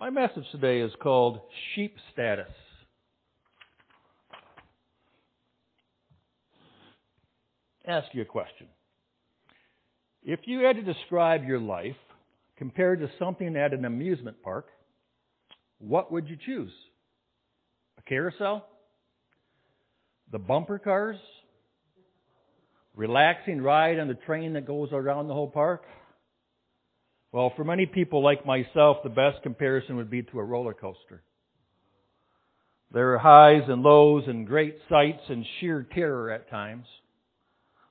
My message today is called Sheep Status. Ask you a question. If you had to describe your life compared to something at an amusement park, what would you choose? A carousel? The bumper cars? Relaxing ride on the train that goes around the whole park? Well, for many people like myself, the best comparison would be to a roller coaster. There are highs and lows and great sights and sheer terror at times.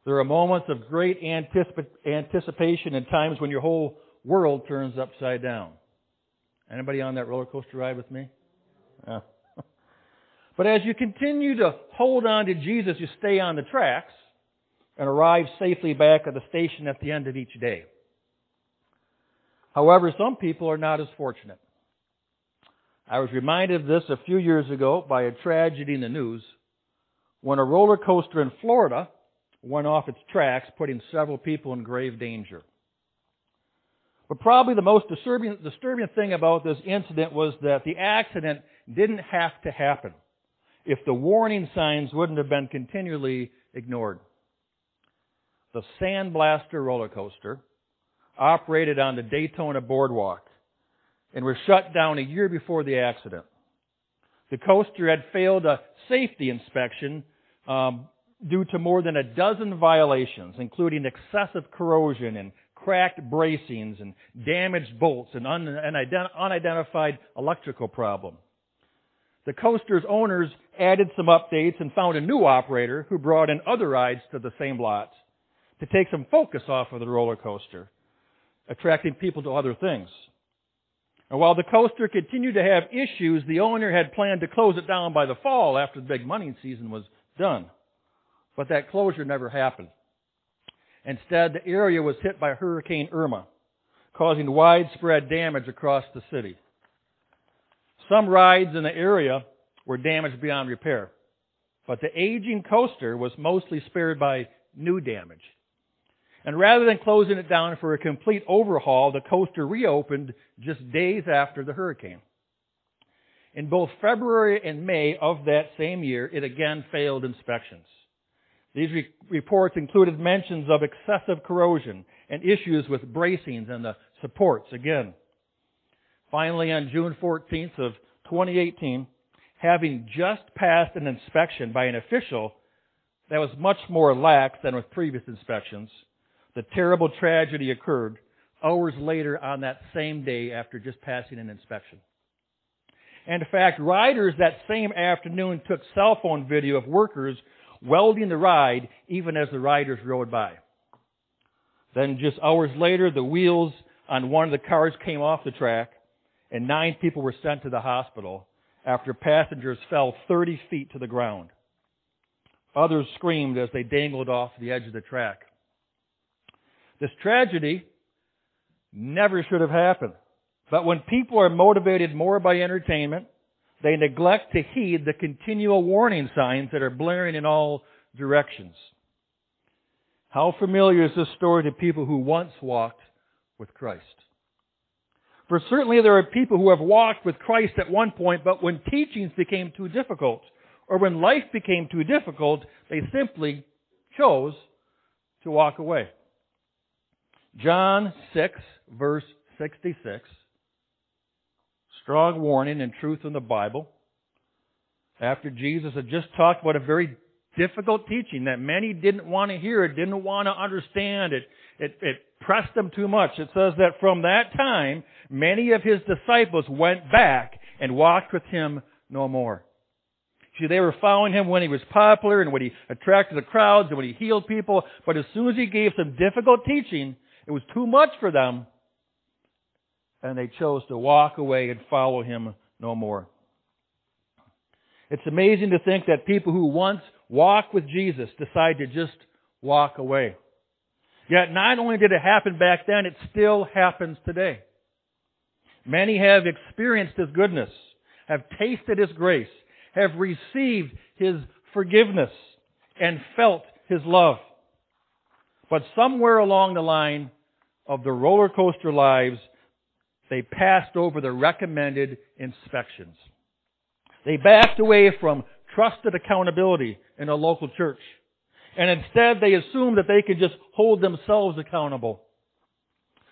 There are moments of great anticipation and times when your whole world turns upside down. Anybody on that roller coaster ride with me? Yeah. but as you continue to hold on to Jesus, you stay on the tracks and arrive safely back at the station at the end of each day. However, some people are not as fortunate. I was reminded of this a few years ago by a tragedy in the news when a roller coaster in Florida went off its tracks, putting several people in grave danger. But probably the most disturbing, disturbing thing about this incident was that the accident didn't have to happen if the warning signs wouldn't have been continually ignored. The Sandblaster roller coaster operated on the Daytona Boardwalk and was shut down a year before the accident. The coaster had failed a safety inspection um, due to more than a dozen violations, including excessive corrosion and cracked bracings and damaged bolts and un- an unidentified electrical problem. The coaster's owners added some updates and found a new operator who brought in other rides to the same lot to take some focus off of the roller coaster attracting people to other things. And while the coaster continued to have issues, the owner had planned to close it down by the fall after the big money season was done. But that closure never happened. Instead, the area was hit by Hurricane Irma, causing widespread damage across the city. Some rides in the area were damaged beyond repair, but the aging coaster was mostly spared by new damage. And rather than closing it down for a complete overhaul, the coaster reopened just days after the hurricane. In both February and May of that same year, it again failed inspections. These re- reports included mentions of excessive corrosion and issues with bracings and the supports again. Finally, on June 14th of 2018, having just passed an inspection by an official that was much more lax than with previous inspections, the terrible tragedy occurred hours later on that same day after just passing an inspection. And in fact, riders that same afternoon took cell phone video of workers welding the ride even as the riders rode by. Then just hours later, the wheels on one of the cars came off the track and nine people were sent to the hospital after passengers fell 30 feet to the ground. Others screamed as they dangled off the edge of the track. This tragedy never should have happened. But when people are motivated more by entertainment, they neglect to heed the continual warning signs that are blaring in all directions. How familiar is this story to people who once walked with Christ? For certainly there are people who have walked with Christ at one point, but when teachings became too difficult, or when life became too difficult, they simply chose to walk away. John 6, verse 66. Strong warning and truth in the Bible. After Jesus had just talked about a very difficult teaching that many didn't want to hear, it didn't want to understand it. It, it pressed them too much. It says that from that time, many of his disciples went back and walked with him no more. See, they were following him when he was popular and when he attracted the crowds and when he healed people. But as soon as he gave some difficult teaching, it was too much for them, and they chose to walk away and follow him no more. It's amazing to think that people who once walked with Jesus decide to just walk away. Yet not only did it happen back then, it still happens today. Many have experienced His goodness, have tasted His grace, have received His forgiveness, and felt His love. But somewhere along the line, of the roller coaster lives, they passed over the recommended inspections. They backed away from trusted accountability in a local church. And instead they assumed that they could just hold themselves accountable.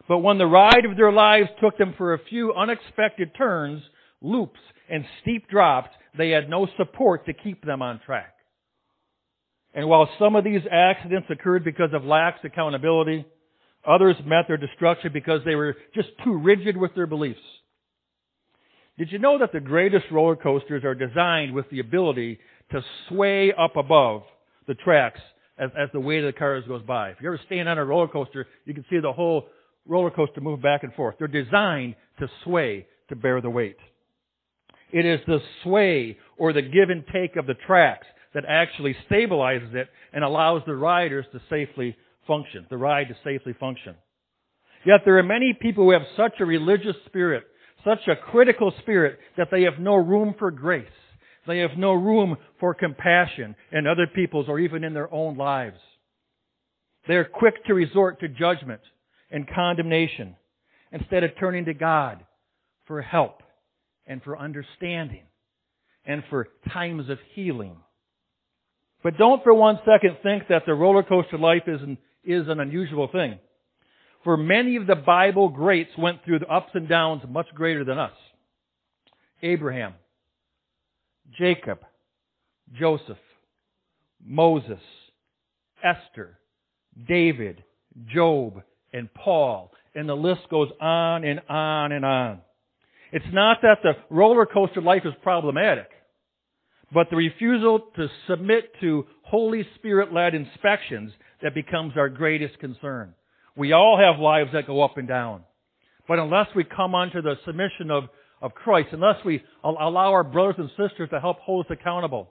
But when the ride of their lives took them for a few unexpected turns, loops, and steep drops, they had no support to keep them on track. And while some of these accidents occurred because of lax accountability, others met their destruction because they were just too rigid with their beliefs. Did you know that the greatest roller coasters are designed with the ability to sway up above the tracks as, as the weight of the cars goes by? If you're ever stand on a roller coaster, you can see the whole roller coaster move back and forth. They're designed to sway, to bear the weight. It is the sway or the give and take of the tracks that actually stabilizes it and allows the riders to safely function, the ride to safely function. Yet there are many people who have such a religious spirit such a critical spirit that they have no room for grace. They have no room for compassion in other people's or even in their own lives. They are quick to resort to judgment and condemnation instead of turning to God for help and for understanding and for times of healing. But don't for one second think that the roller coaster life is an, is an unusual thing. For many of the Bible greats went through the ups and downs much greater than us. Abraham, Jacob, Joseph, Moses, Esther, David, Job, and Paul, and the list goes on and on and on. It's not that the roller coaster life is problematic, but the refusal to submit to Holy Spirit led inspections that becomes our greatest concern. We all have lives that go up and down. But unless we come under the submission of, of Christ, unless we allow our brothers and sisters to help hold us accountable,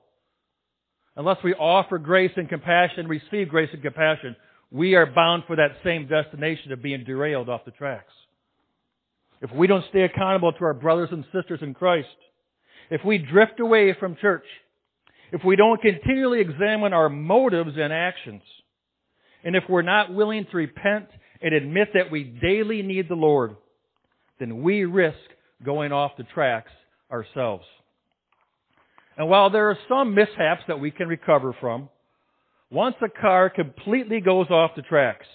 unless we offer grace and compassion, receive grace and compassion, we are bound for that same destination of being derailed off the tracks. If we don't stay accountable to our brothers and sisters in Christ, if we drift away from church, if we don't continually examine our motives and actions, and if we're not willing to repent and admit that we daily need the Lord, then we risk going off the tracks ourselves. And while there are some mishaps that we can recover from, once a car completely goes off the tracks,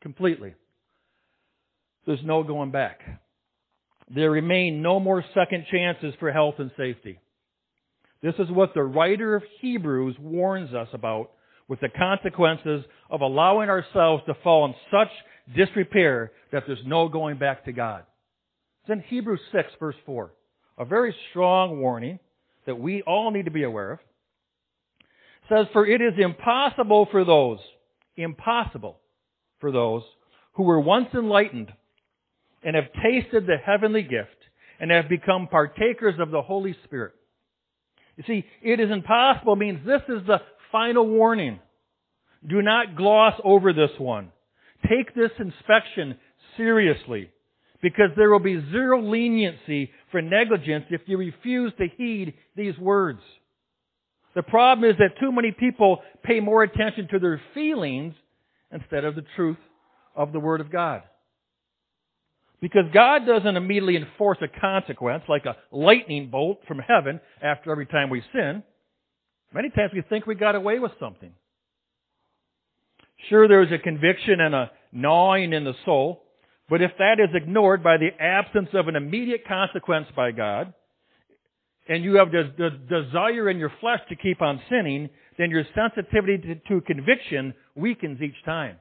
completely, there's no going back. There remain no more second chances for health and safety. This is what the writer of Hebrews warns us about with the consequences of allowing ourselves to fall in such disrepair that there's no going back to God. It's in Hebrews 6 verse 4. A very strong warning that we all need to be aware of. It says, For it is impossible for those, impossible for those who were once enlightened and have tasted the heavenly gift and have become partakers of the Holy Spirit. You see, it is impossible means this is the final warning. Do not gloss over this one. Take this inspection seriously because there will be zero leniency for negligence if you refuse to heed these words. The problem is that too many people pay more attention to their feelings instead of the truth of the Word of God. Because God doesn't immediately enforce a consequence like a lightning bolt from heaven after every time we sin. Many times we think we got away with something. Sure, there is a conviction and a gnawing in the soul, but if that is ignored by the absence of an immediate consequence by God, and you have the, the desire in your flesh to keep on sinning, then your sensitivity to, to conviction weakens each time.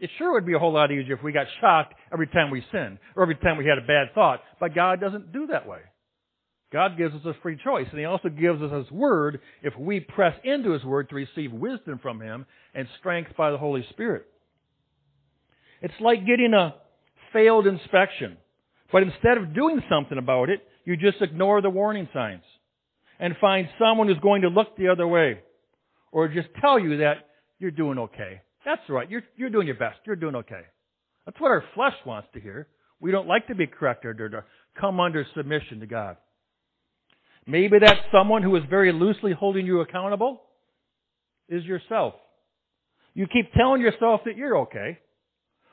It sure would be a whole lot easier if we got shocked every time we sinned, or every time we had a bad thought, but God doesn't do that way. God gives us a free choice, and He also gives us His Word if we press into His Word to receive wisdom from Him and strength by the Holy Spirit. It's like getting a failed inspection, but instead of doing something about it, you just ignore the warning signs and find someone who's going to look the other way or just tell you that you're doing okay. That's right. You're, you're doing your best. You're doing okay. That's what our flesh wants to hear. We don't like to be corrected or to come under submission to God. Maybe that someone who is very loosely holding you accountable is yourself. You keep telling yourself that you're okay.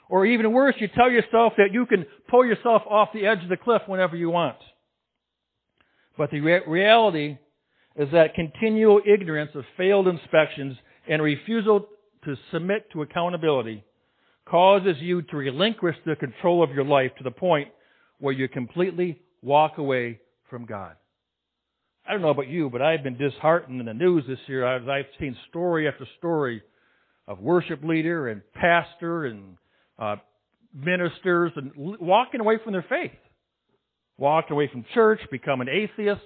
Or even worse, you tell yourself that you can pull yourself off the edge of the cliff whenever you want. But the re- reality is that continual ignorance of failed inspections and refusal to submit to accountability causes you to relinquish the control of your life to the point where you completely walk away from God. I don't know about you, but I've been disheartened in the news this year I've seen story after story of worship leader and pastor and uh, ministers and walking away from their faith, walking away from church, becoming atheists.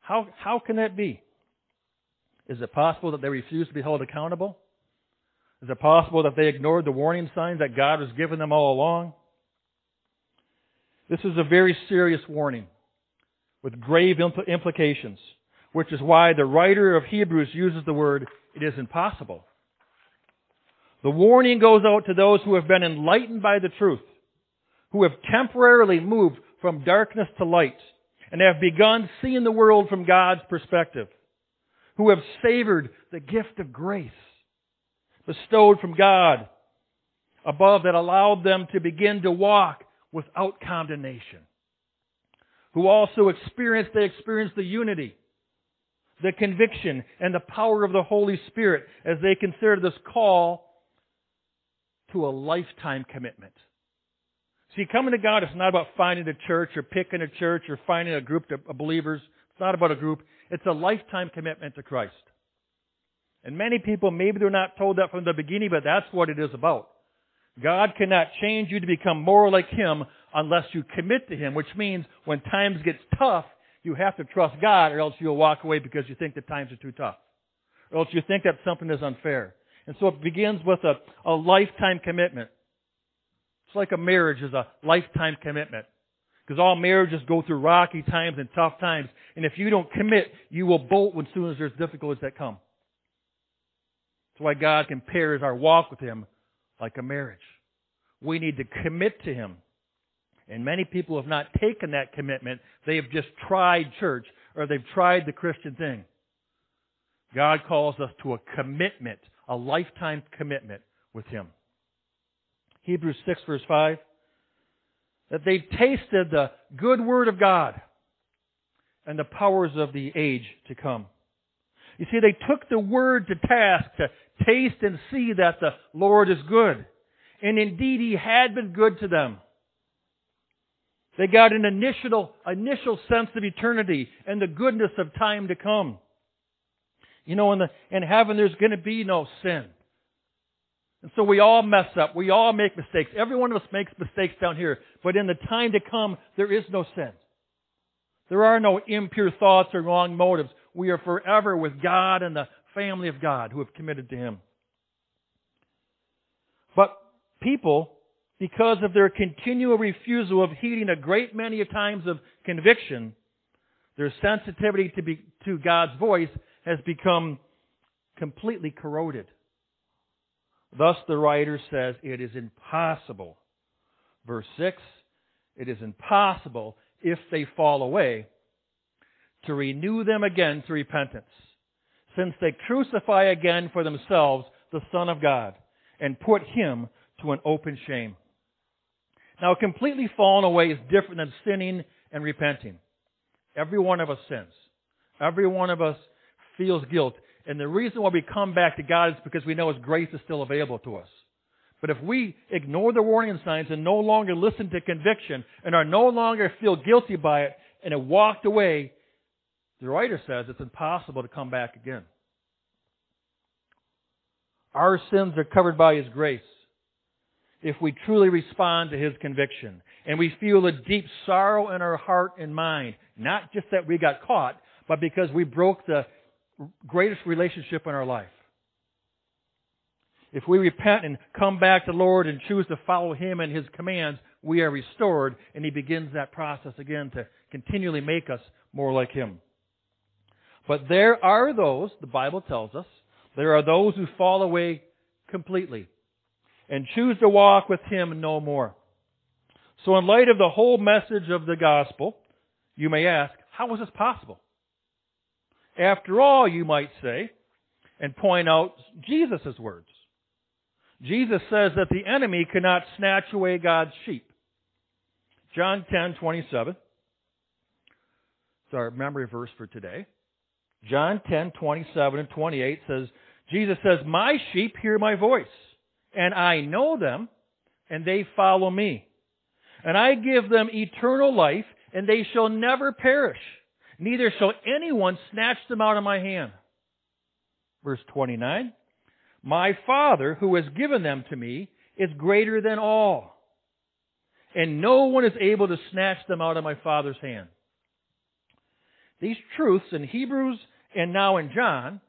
How how can that be? Is it possible that they refuse to be held accountable? Is it possible that they ignored the warning signs that God has given them all along? This is a very serious warning with grave implications, which is why the writer of Hebrews uses the word, it is impossible. The warning goes out to those who have been enlightened by the truth, who have temporarily moved from darkness to light, and have begun seeing the world from God's perspective, who have savored the gift of grace bestowed from God above that allowed them to begin to walk without condemnation. Who also experienced, they experienced the unity, the conviction, and the power of the Holy Spirit as they considered this call to a lifetime commitment. See, coming to God is not about finding a church or picking a church or finding a group of believers. It's not about a group. It's a lifetime commitment to Christ. And many people, maybe they're not told that from the beginning, but that's what it is about. God cannot change you to become more like Him unless you commit to Him, which means when times get tough, you have to trust God or else you'll walk away because you think the times are too tough. Or else you think that something is unfair. And so it begins with a, a lifetime commitment. It's like a marriage is a lifetime commitment. Because all marriages go through rocky times and tough times. And if you don't commit, you will bolt as soon as there's difficulties that come. That's why God compares our walk with Him like a marriage. We need to commit to Him. And many people have not taken that commitment. They have just tried church or they've tried the Christian thing. God calls us to a commitment, a lifetime commitment with Him. Hebrews 6 verse 5. That they tasted the good word of God and the powers of the age to come. You see, they took the word to task to taste and see that the Lord is good. And indeed, He had been good to them. They got an initial, initial sense of eternity and the goodness of time to come. You know, in, the, in heaven there's going to be no sin. And so we all mess up. We all make mistakes. Every one of us makes mistakes down here. But in the time to come, there is no sin. There are no impure thoughts or wrong motives. We are forever with God and the family of God who have committed to Him. But people, because of their continual refusal of heeding a great many times of conviction, their sensitivity to, be, to God's voice has become completely corroded. Thus the writer says it is impossible. Verse 6, it is impossible if they fall away to renew them again to repentance since they crucify again for themselves the Son of God and put him to an open shame. Now, completely falling away is different than sinning and repenting. Every one of us sins. Every one of us feels guilt. And the reason why we come back to God is because we know His grace is still available to us. But if we ignore the warning signs and no longer listen to conviction and are no longer feel guilty by it and have walked away, the writer says it's impossible to come back again. Our sins are covered by His grace if we truly respond to His conviction. And we feel a deep sorrow in our heart and mind. Not just that we got caught, but because we broke the greatest relationship in our life. If we repent and come back to the Lord and choose to follow Him and His commands, we are restored, and He begins that process again to continually make us more like Him. But there are those, the Bible tells us, there are those who fall away completely and choose to walk with Him no more. So in light of the whole message of the gospel, you may ask, how is this possible? After all, you might say, and point out Jesus' words. Jesus says that the enemy cannot snatch away God's sheep. John 10, 27. It's our memory verse for today. John 10, 27 and 28 says, Jesus says, My sheep hear my voice, and I know them, and they follow me. And I give them eternal life, and they shall never perish. Neither shall anyone snatch them out of my hand. Verse 29. My Father, who has given them to me, is greater than all. And no one is able to snatch them out of my Father's hand. These truths in Hebrews and now in John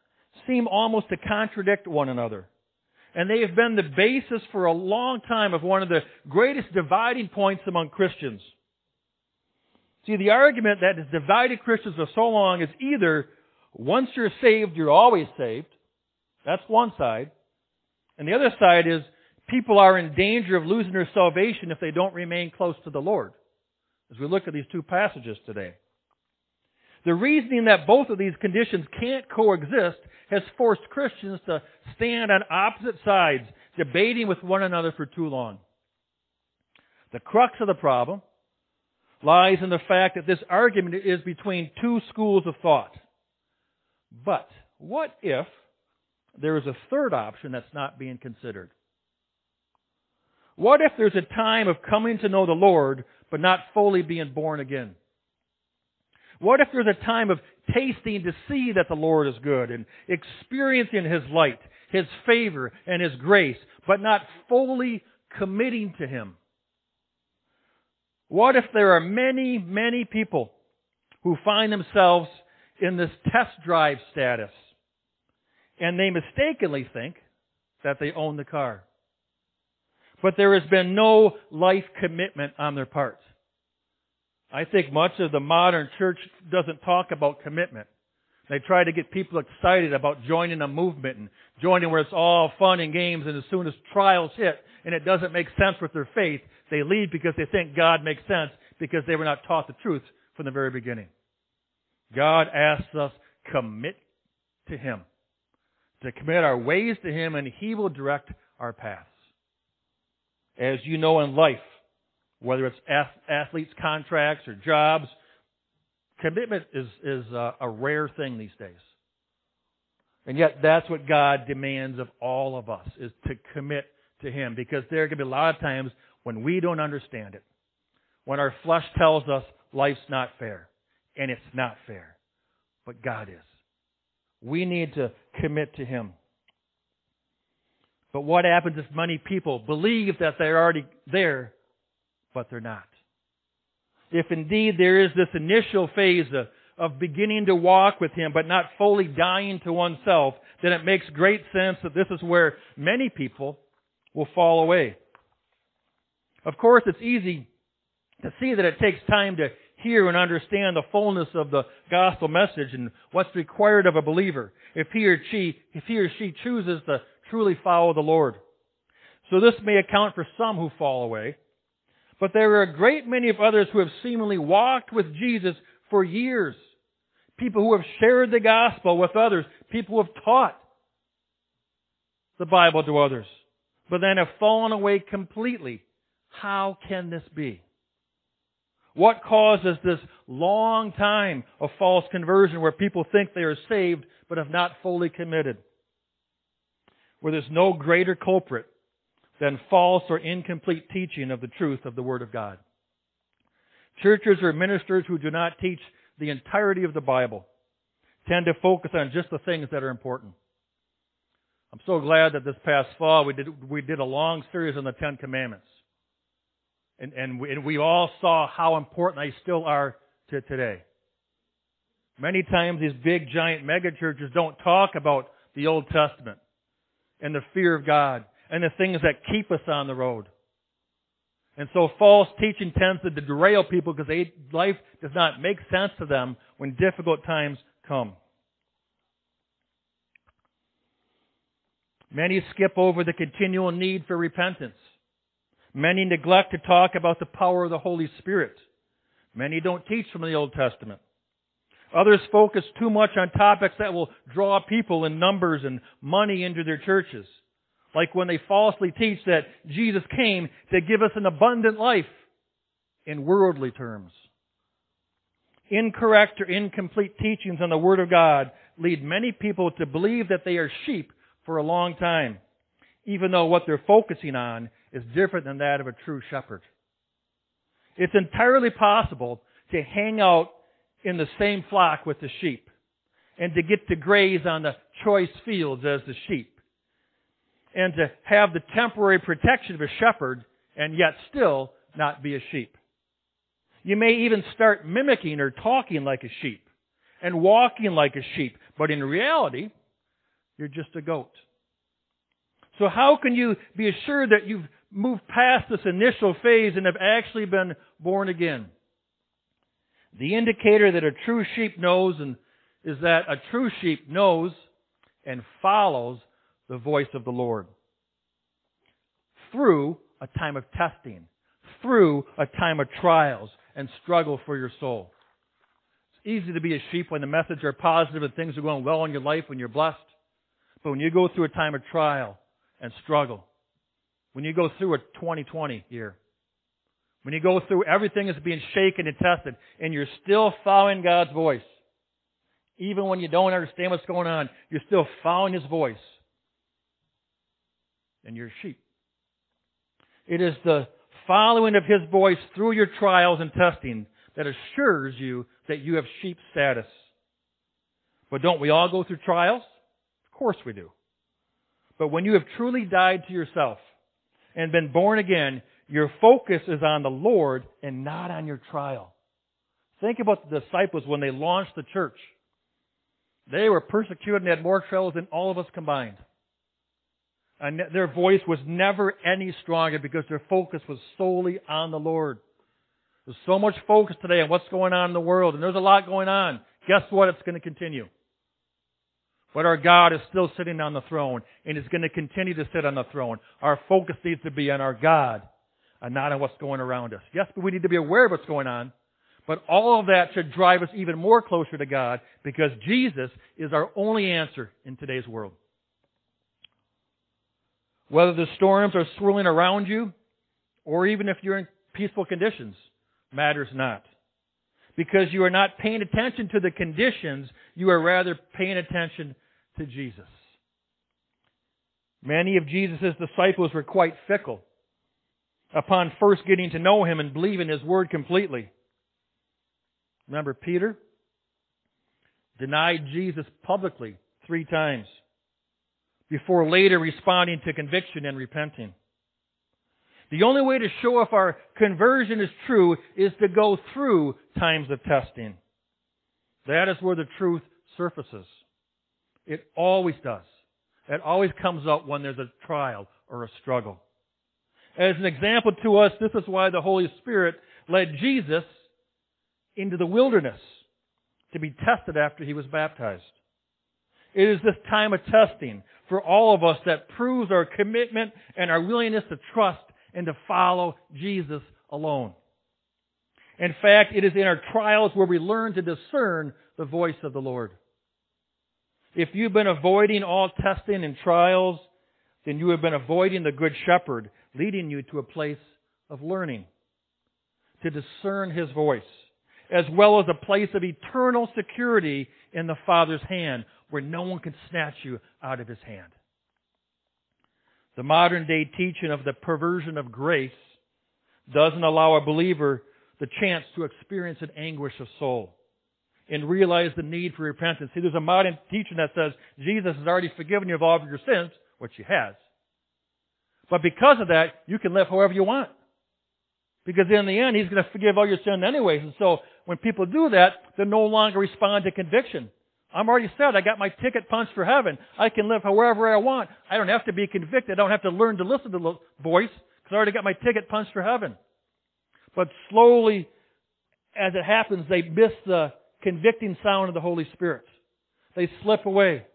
seem almost to contradict one another. And they have been the basis for a long time of one of the greatest dividing points among Christians. See, the argument that has divided Christians for so long is either once you're saved, you're always saved. That's one side. And the other side is people are in danger of losing their salvation if they don't remain close to the Lord. As we look at these two passages today. The reasoning that both of these conditions can't coexist has forced Christians to stand on opposite sides, debating with one another for too long. The crux of the problem lies in the fact that this argument is between two schools of thought. But what if there is a third option that's not being considered? What if there's a time of coming to know the Lord but not fully being born again? What if there's a time of tasting to see that the Lord is good and experiencing His light, His favor, and His grace, but not fully committing to Him? What if there are many, many people who find themselves in this test drive status and they mistakenly think that they own the car? But there has been no life commitment on their part. I think much of the modern church doesn't talk about commitment. They try to get people excited about joining a movement and joining where it's all fun and games and as soon as trials hit and it doesn't make sense with their faith, they leave because they think God makes sense because they were not taught the truth from the very beginning. God asks us commit to Him. To commit our ways to Him and He will direct our paths. As you know in life, whether it's athletes' contracts or jobs. Commitment is, is a, a rare thing these days. And yet that's what God demands of all of us, is to commit to Him. Because there can be a lot of times when we don't understand it. When our flesh tells us life's not fair. And it's not fair. But God is. We need to commit to Him. But what happens if many people believe that they're already there, but they're not. If indeed there is this initial phase of, of beginning to walk with Him, but not fully dying to oneself, then it makes great sense that this is where many people will fall away. Of course, it's easy to see that it takes time to hear and understand the fullness of the gospel message and what's required of a believer if he or she, if he or she chooses to truly follow the Lord. So this may account for some who fall away. But there are a great many of others who have seemingly walked with Jesus for years. People who have shared the gospel with others. People who have taught the Bible to others. But then have fallen away completely. How can this be? What causes this long time of false conversion where people think they are saved but have not fully committed? Where there's no greater culprit than false or incomplete teaching of the truth of the Word of God. Churches or ministers who do not teach the entirety of the Bible tend to focus on just the things that are important. I'm so glad that this past fall we did, we did a long series on the Ten Commandments. And, and, we, and we all saw how important they still are to today. Many times these big giant megachurches don't talk about the Old Testament and the fear of God and the things that keep us on the road. And so false teaching tends to derail people because they, life does not make sense to them when difficult times come. Many skip over the continual need for repentance. Many neglect to talk about the power of the Holy Spirit. Many don't teach from the Old Testament. Others focus too much on topics that will draw people in numbers and money into their churches Like when they falsely teach that Jesus came to give us an abundant life in worldly terms. Incorrect or incomplete teachings on the Word of God lead many people to believe that they are sheep for a long time, even though what they're focusing on is different than that of a true shepherd. It's entirely possible to hang out in the same flock with the sheep and to get to graze on the choice fields as the sheep and to have the temporary protection of a shepherd and yet still not be a sheep. You may even start mimicking or talking like a sheep and walking like a sheep, but in reality, you're just a goat. So how can you be assured that you've moved past this initial phase and have actually been born again? The indicator that a true sheep knows and is that a true sheep knows and follows the voice of the Lord. Through a time of testing, through a time of trials and struggle for your soul. It's easy to be a sheep when the message are positive and things are going well in your life when you're blessed. But when you go through a time of trial and struggle, when you go through a 2020 year, when you go through everything is being shaken and tested, and you're still following God's voice, even when you don't understand what's going on, you're still following His voice. And you're sheep. It is the following of His voice through your trials and testing that assures you that you have sheep status. But don't we all go through trials? Of course we do. But when you have truly died to yourself and been born again, your focus is on the Lord and not on your trial. Think about the disciples when they launched the church. They were persecuted and had more trials than all of us combined. And their voice was never any stronger because their focus was solely on the Lord. There's so much focus today on what's going on in the world, and there's a lot going on. Guess what? It's going to continue. But our God is still sitting on the throne, and is going to continue to sit on the throne. Our focus needs to be on our God, and not on what's going around us. Yes, but we need to be aware of what's going on, but all of that should drive us even more closer to God because Jesus is our only answer in today's world. Whether the storms are swirling around you or even if you're in peaceful conditions matters not. Because you are not paying attention to the conditions, you are rather paying attention to Jesus. Many of Jesus' disciples were quite fickle upon first getting to know him and believing his word completely. Remember Peter? Denied Jesus publicly three times before later responding to conviction and repenting. The only way to show if our conversion is true is to go through times of testing. That is where the truth surfaces. It always does. It always comes up when there's a trial or a struggle. As an example to us, this is why the Holy Spirit led Jesus into the wilderness to be tested after he was baptized. It is this time of testing for all of us that proves our commitment and our willingness to trust and to follow Jesus alone. In fact, it is in our trials where we learn to discern the voice of the Lord. If you've been avoiding all testing and trials, then you have been avoiding the Good Shepherd, leading you to a place of learning, to discern His voice as well as a place of eternal security in the Father's hand, where no one can snatch you out of His hand. The modern day teaching of the perversion of grace doesn't allow a believer the chance to experience an anguish of soul and realize the need for repentance. See, there's a modern teaching that says Jesus has already forgiven you of all of your sins, which He has. But because of that, you can live however you want. Because in the end, He's going to forgive all your sin anyways. And so when people do that, they no longer respond to conviction. I'm already said I got my ticket punched for heaven. I can live however I want. I don't have to be convicted. I don't have to learn to listen to the voice because I already got my ticket punched for heaven. But slowly, as it happens, they miss the convicting sound of the Holy Spirit. They slip away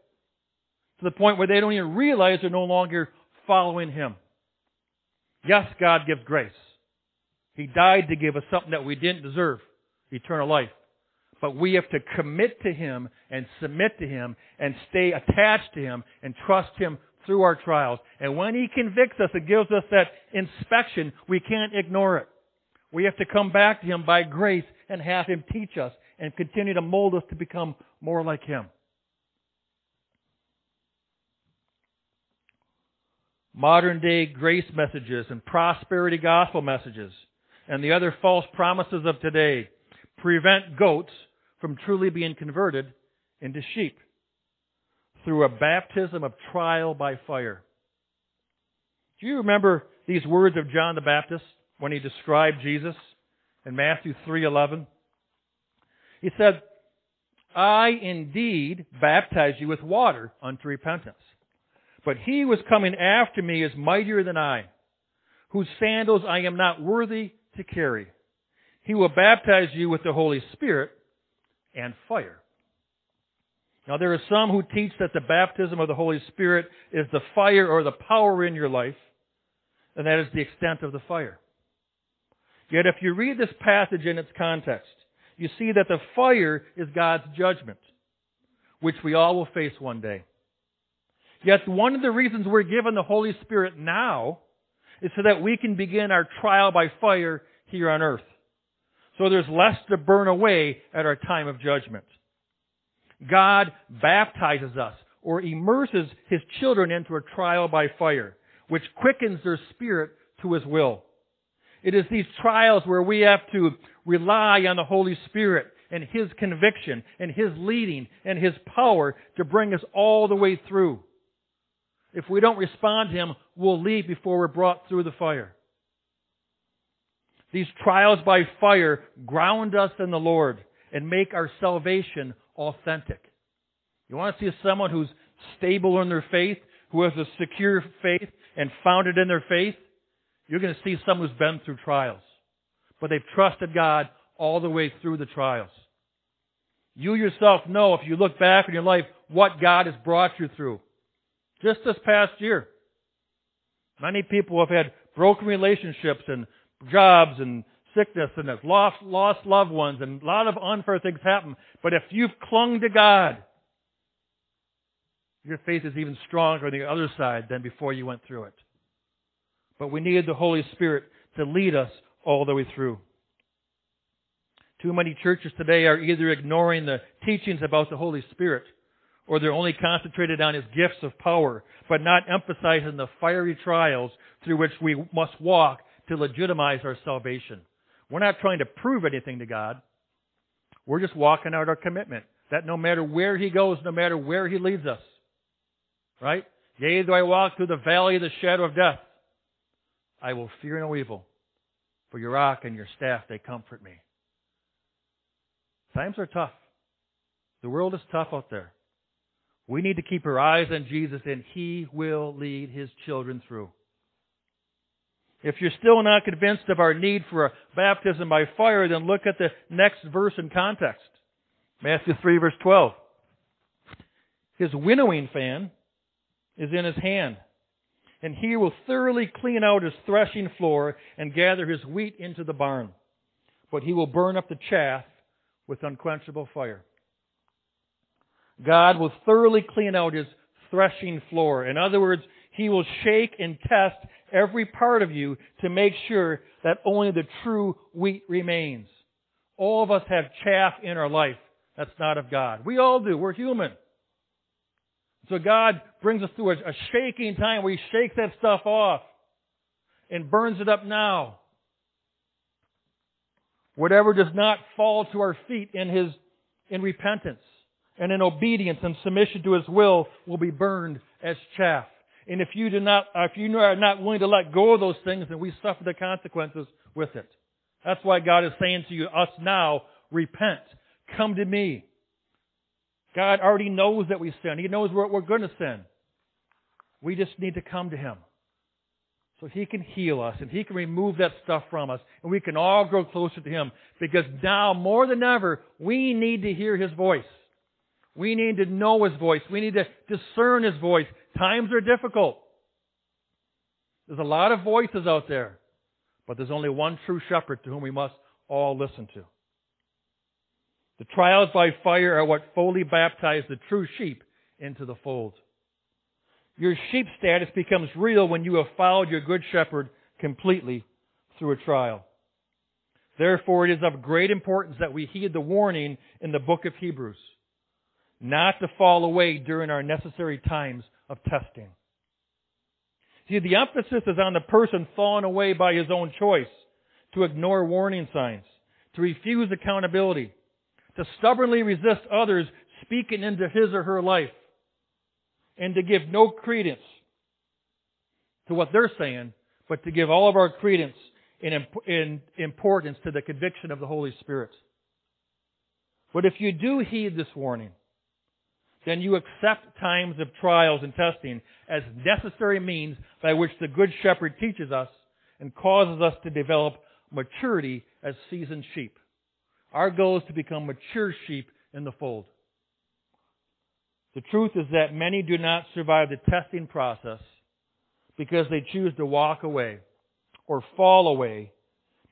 to the point where they don't even realize they're no longer following Him. Yes, God gives grace. He died to give us something that we didn't deserve eternal life. But we have to commit to Him and submit to Him and stay attached to Him and trust Him through our trials. And when He convicts us, and gives us that inspection. We can't ignore it. We have to come back to Him by grace and have Him teach us and continue to mold us to become more like Him. Modern day grace messages and prosperity gospel messages and the other false promises of today prevent goats from truly being converted into sheep through a baptism of trial by fire. Do you remember these words of John the Baptist when he described Jesus in Matthew 3:11? He said, "I indeed baptize you with water unto repentance, but he is coming after me is mightier than I, whose sandals I am not worthy to carry. He will baptize you with the Holy Spirit and fire." Now there are some who teach that the baptism of the Holy Spirit is the fire or the power in your life, and that is the extent of the fire. Yet if you read this passage in its context, you see that the fire is God's judgment, which we all will face one day. Yet one of the reasons we're given the Holy Spirit now is so that we can begin our trial by fire here on earth. So there's less to burn away at our time of judgment. God baptizes us or immerses His children into a trial by fire, which quickens their spirit to His will. It is these trials where we have to rely on the Holy Spirit and His conviction and His leading and His power to bring us all the way through. If we don't respond to Him, we'll leave before we're brought through the fire. These trials by fire ground us in the Lord and make our salvation authentic. You want to see someone who's stable in their faith, who has a secure faith and founded in their faith? You're going to see someone who's been through trials. But they've trusted God all the way through the trials. You yourself know, if you look back in your life, what God has brought you through. Just this past year. Many people have had broken relationships and jobs and sickness and have lost, lost loved ones and a lot of unfair things happen. But if you've clung to God, your faith is even stronger on the other side than before you went through it. But we need the Holy Spirit to lead us all the way through. Too many churches today are either ignoring the teachings about the Holy Spirit or they're only concentrated on His gifts of power, but not emphasizing the fiery trials through which we must walk to legitimize our salvation. We're not trying to prove anything to God. We're just walking out our commitment that no matter where He goes, no matter where He leads us, right? Yea, though I walk through the valley of the shadow of death, I will fear no evil, for your rock and your staff, they comfort me. Times are tough. The world is tough out there. We need to keep our eyes on Jesus, and He will lead His children through. If you're still not convinced of our need for a baptism by fire, then look at the next verse in context. Matthew 3 verse 12. His winnowing fan is in his hand, and he will thoroughly clean out his threshing floor and gather his wheat into the barn. But he will burn up the chaff with unquenchable fire. God will thoroughly clean out his threshing floor. In other words, he will shake and test every part of you to make sure that only the true wheat remains. All of us have chaff in our life that's not of God. We all do. We're human. So God brings us through a, a shaking time where He shakes that stuff off and burns it up now. Whatever does not fall to our feet in His in repentance and in obedience and submission to His will will be burned as chaff. And if you do not, uh, if you are not willing to let go of those things, then we suffer the consequences with it. That's why God is saying to you, us now, repent. Come to me. God already knows that we sin. He knows what we're going to sin. We just need to come to Him. So He can heal us and He can remove that stuff from us and we can all grow closer to Him because now more than ever, we need to hear His voice. We need to know His voice. We need to discern His voice. Times are difficult. There's a lot of voices out there, but there's only one true shepherd to whom we must all listen to. The trials by fire are what fully baptize the true sheep into the fold. Your sheep status becomes real when you have followed your good shepherd completely through a trial. Therefore, it is of great importance that we heed the warning in the book of Hebrews not to fall away during our necessary times of testing. See, the emphasis is on the person falling away by his own choice, to ignore warning signs, to refuse accountability, to stubbornly resist others speaking into his or her life, and to give no credence to what they're saying, but to give all of our credence in importance to the conviction of the Holy Spirit. But if you do heed this warning, then you accept times of trials and testing as necessary means by which the Good Shepherd teaches us and causes us to develop maturity as seasoned sheep. Our goal is to become mature sheep in the fold. The truth is that many do not survive the testing process because they choose to walk away or fall away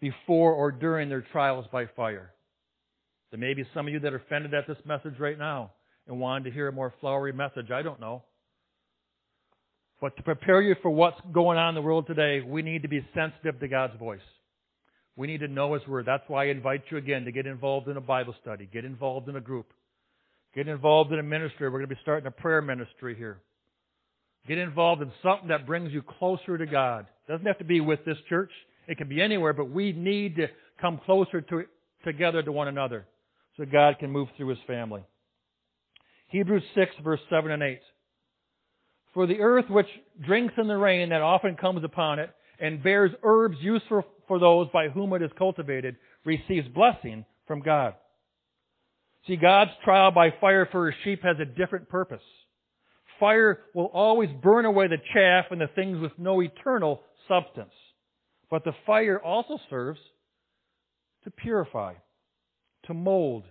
before or during their trials by fire. There may be some of you that are offended at this message right now and wanted to hear a more flowery message. I don't know. But to prepare you for what's going on in the world today, we need to be sensitive to God's voice. We need to know His Word. That's why I invite you again to get involved in a Bible study, get involved in a group, get involved in a ministry. We're going to be starting a prayer ministry here. Get involved in something that brings you closer to God. It doesn't have to be with this church. It can be anywhere, but we need to come closer to, together to one another so God can move through His family. Hebrews 6 verse 7 and 8. For the earth which drinks in the rain that often comes upon it and bears herbs useful for those by whom it is cultivated receives blessing from God. See, God's trial by fire for his sheep has a different purpose. Fire will always burn away the chaff and the things with no eternal substance. But the fire also serves to purify, to mold,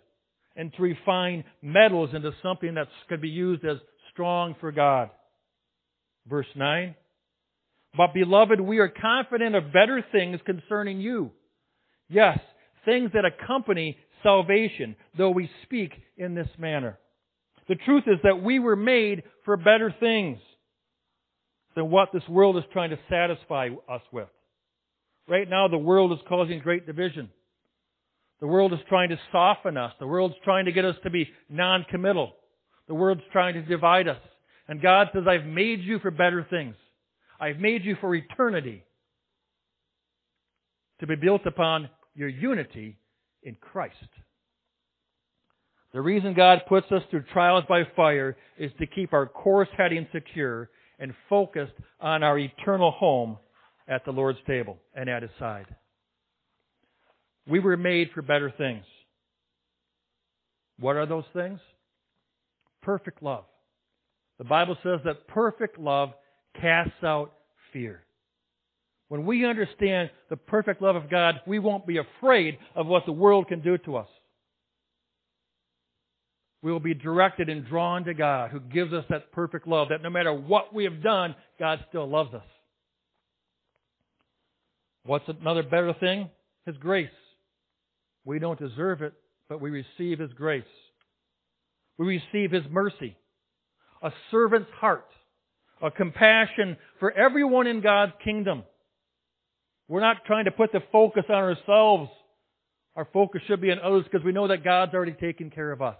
and to refine metals into something that could be used as strong for God. Verse 9. But beloved, we are confident of better things concerning you. Yes, things that accompany salvation, though we speak in this manner. The truth is that we were made for better things than what this world is trying to satisfy us with. Right now, the world is causing great division. The world is trying to soften us. The world's trying to get us to be non-committal. The world's trying to divide us. And God says, I've made you for better things. I've made you for eternity. To be built upon your unity in Christ. The reason God puts us through trials by fire is to keep our course heading secure and focused on our eternal home at the Lord's table and at His side. We were made for better things. What are those things? Perfect love. The Bible says that perfect love casts out fear. When we understand the perfect love of God, we won't be afraid of what the world can do to us. We will be directed and drawn to God who gives us that perfect love, that no matter what we have done, God still loves us. What's another better thing? His grace. We don't deserve it, but we receive His grace. We receive His mercy, a servant's heart, a compassion for everyone in God's kingdom. We're not trying to put the focus on ourselves. Our focus should be on others because we know that God's already taken care of us.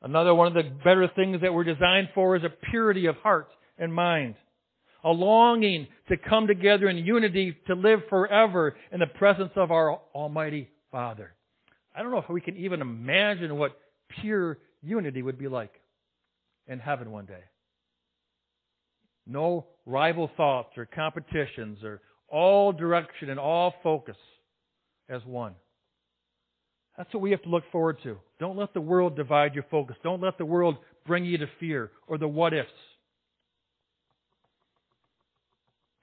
Another one of the better things that we're designed for is a purity of heart and mind a longing to come together in unity to live forever in the presence of our Almighty Father. I don't know if we can even imagine what pure unity would be like in heaven one day. No rival thoughts or competitions or all direction and all focus as one. That's what we have to look forward to. Don't let the world divide your focus. Don't let the world bring you to fear or the what ifs.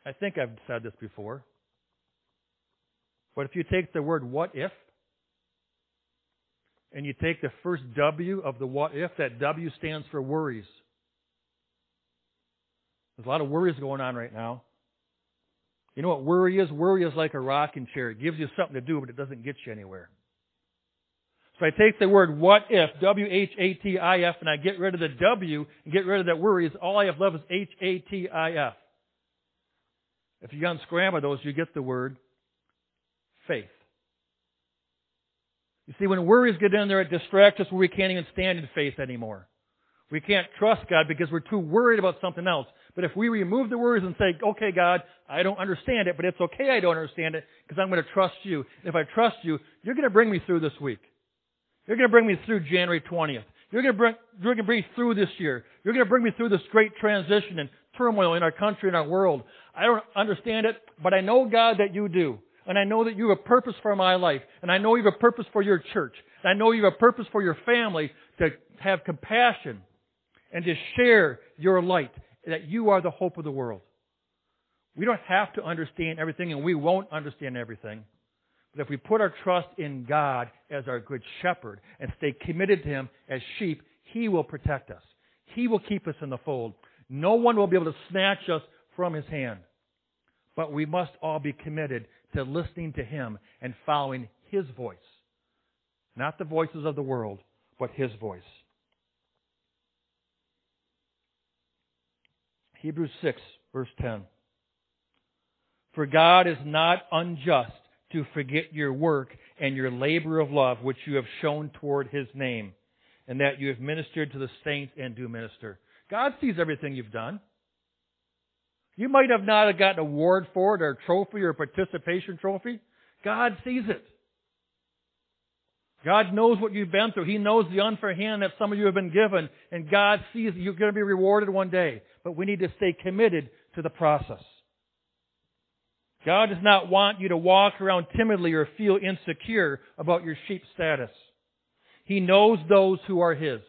I think I've said this before. But if you take the word what if, and you take the first W of the what if, that W stands for worries. There's a lot of worries going on right now. You know what worry is? Worry is like a rocking chair. It gives you something to do, but it doesn't get you anywhere. So I take the word what if, W-H-A-T-I-F, and I get rid of the W and get rid of that worries. All I have left is H-A-T-I-F. If you unscramble those, you get the word faith. You see, when worries get in there, it distracts us where we can't even stand in faith anymore. We can't trust God because we're too worried about something else. But if we remove the worries and say, okay, God, I don't understand it, but it's okay I don't understand it because I'm going to trust you. And if I trust you, you're going to bring me through this week. You're going to bring me through January 20th. You're going to bring, you're going to bring me through this year. You're going to bring me through this great transition and turmoil in our country and our world. I don't understand it, but I know, God, that you do. And I know that you have a purpose for my life. And I know you have a purpose for your church. And I know you have a purpose for your family to have compassion and to share your light, that you are the hope of the world. We don't have to understand everything and we won't understand everything. But if we put our trust in God as our good shepherd and stay committed to Him as sheep, He will protect us. He will keep us in the fold. No one will be able to snatch us from His hand. But we must all be committed to listening to Him and following His voice. Not the voices of the world, but His voice. Hebrews 6, verse 10. For God is not unjust to forget your work and your labor of love which you have shown toward his name, and that you have ministered to the saints and do minister. God sees everything you've done. You might have not gotten an award for it or a trophy or a participation trophy. God sees it. God knows what you've been through. He knows the unfair hand that some of you have been given, and God sees that you're going to be rewarded one day. But we need to stay committed to the process. God does not want you to walk around timidly or feel insecure about your sheep status. He knows those who are His,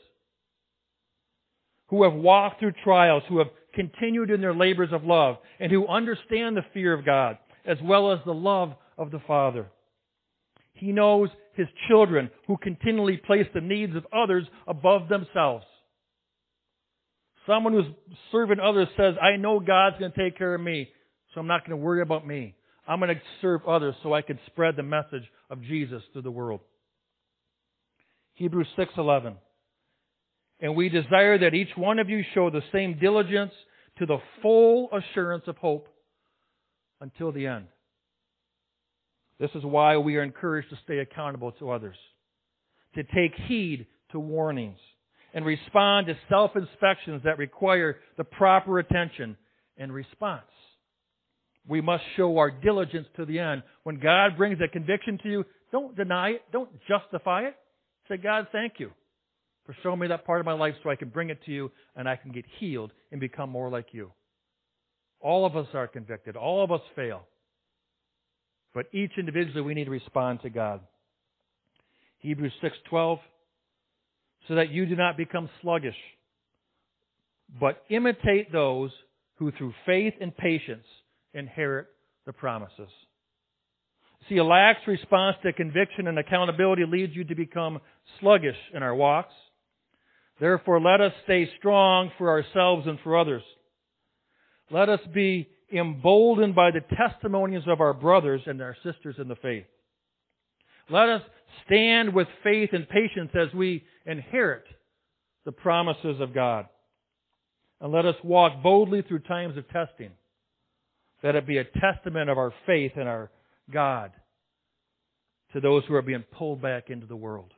who have walked through trials, who have continued in their labors of love, and who understand the fear of God, as well as the love of the Father. He knows His children who continually place the needs of others above themselves. Someone who's serving others says, I know God's going to take care of me, so I'm not going to worry about me. I'm going to serve others so I can spread the message of Jesus to the world. Hebrews 6:11. And we desire that each one of you show the same diligence to the full assurance of hope until the end. This is why we are encouraged to stay accountable to others, to take heed to warnings, and respond to self-inspections that require the proper attention and response. We must show our diligence to the end. When God brings a conviction to you, don't deny it. Don't justify it. Say, God, thank you for showing me that part of my life so I can bring it to you and I can get healed and become more like you. All of us are convicted. All of us fail. But each individually we need to respond to God. Hebrews 6:12 so that you do not become sluggish but imitate those who through faith and patience inherit the promises. See, a lax response to conviction and accountability leads you to become sluggish in our walks. Therefore, let us stay strong for ourselves and for others. Let us be emboldened by the testimonies of our brothers and our sisters in the faith. Let us stand with faith and patience as we inherit the promises of God. And let us walk boldly through times of testing that it be a testament of our faith in our God to those who are being pulled back into the world.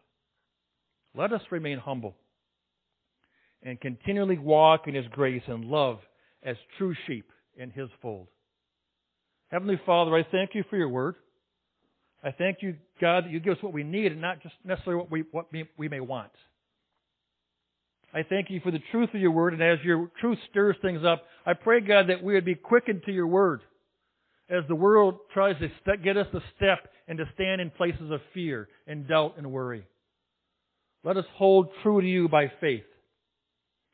Let us remain humble and continually walk in His grace and love as true sheep in His fold. Heavenly Father, I thank you for your word. I thank you, God, that you give us what we need and not just necessarily what we, what we may want. I thank you for the truth of your word, and as your truth stirs things up, I pray, God, that we would be quickened to your word as the world tries to get us to step and to stand in places of fear and doubt and worry. Let us hold true to you by faith,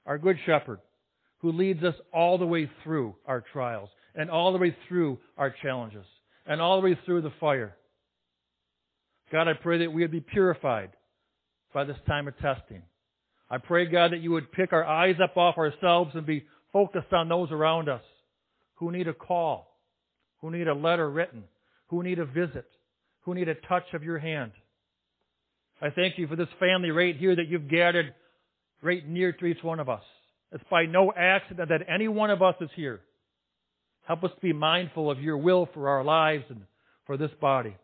our good shepherd, who leads us all the way through our trials and all the way through our challenges and all the way through the fire. God, I pray that we would be purified by this time of testing. I pray, God, that you would pick our eyes up off ourselves and be focused on those around us who need a call, who need a letter written, who need a visit, who need a touch of your hand. I thank you for this family right here that you've gathered right near to each one of us. It's by no accident that any one of us is here. Help us to be mindful of your will for our lives and for this body.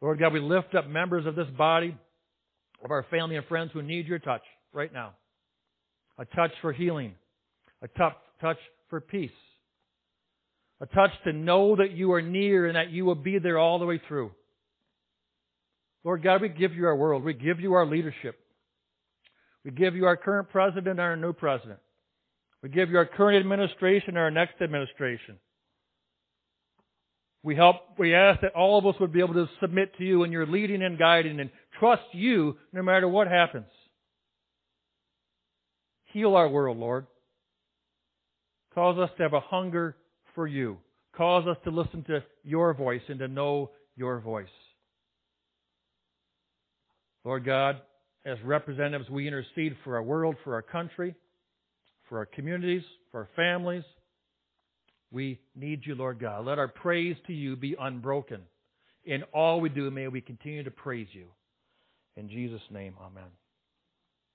Lord God, we lift up members of this body, of our family and friends who need your touch right now. A touch for healing, a touch for peace, a touch to know that you are near and that you will be there all the way through. Lord God, we give you our world. We give you our leadership. We give you our current president and our new president. We give you our current administration and our next administration. We help, we ask that all of us would be able to submit to you and your leading and guiding and trust you no matter what happens. Heal our world, Lord. Cause us to have a hunger for you. Cause us to listen to your voice and to know your voice. Lord God, as representatives, we intercede for our world, for our country, for our communities, for our families. We need you, Lord God. Let our praise to you be unbroken. In all we do, may we continue to praise you. In Jesus' name, amen.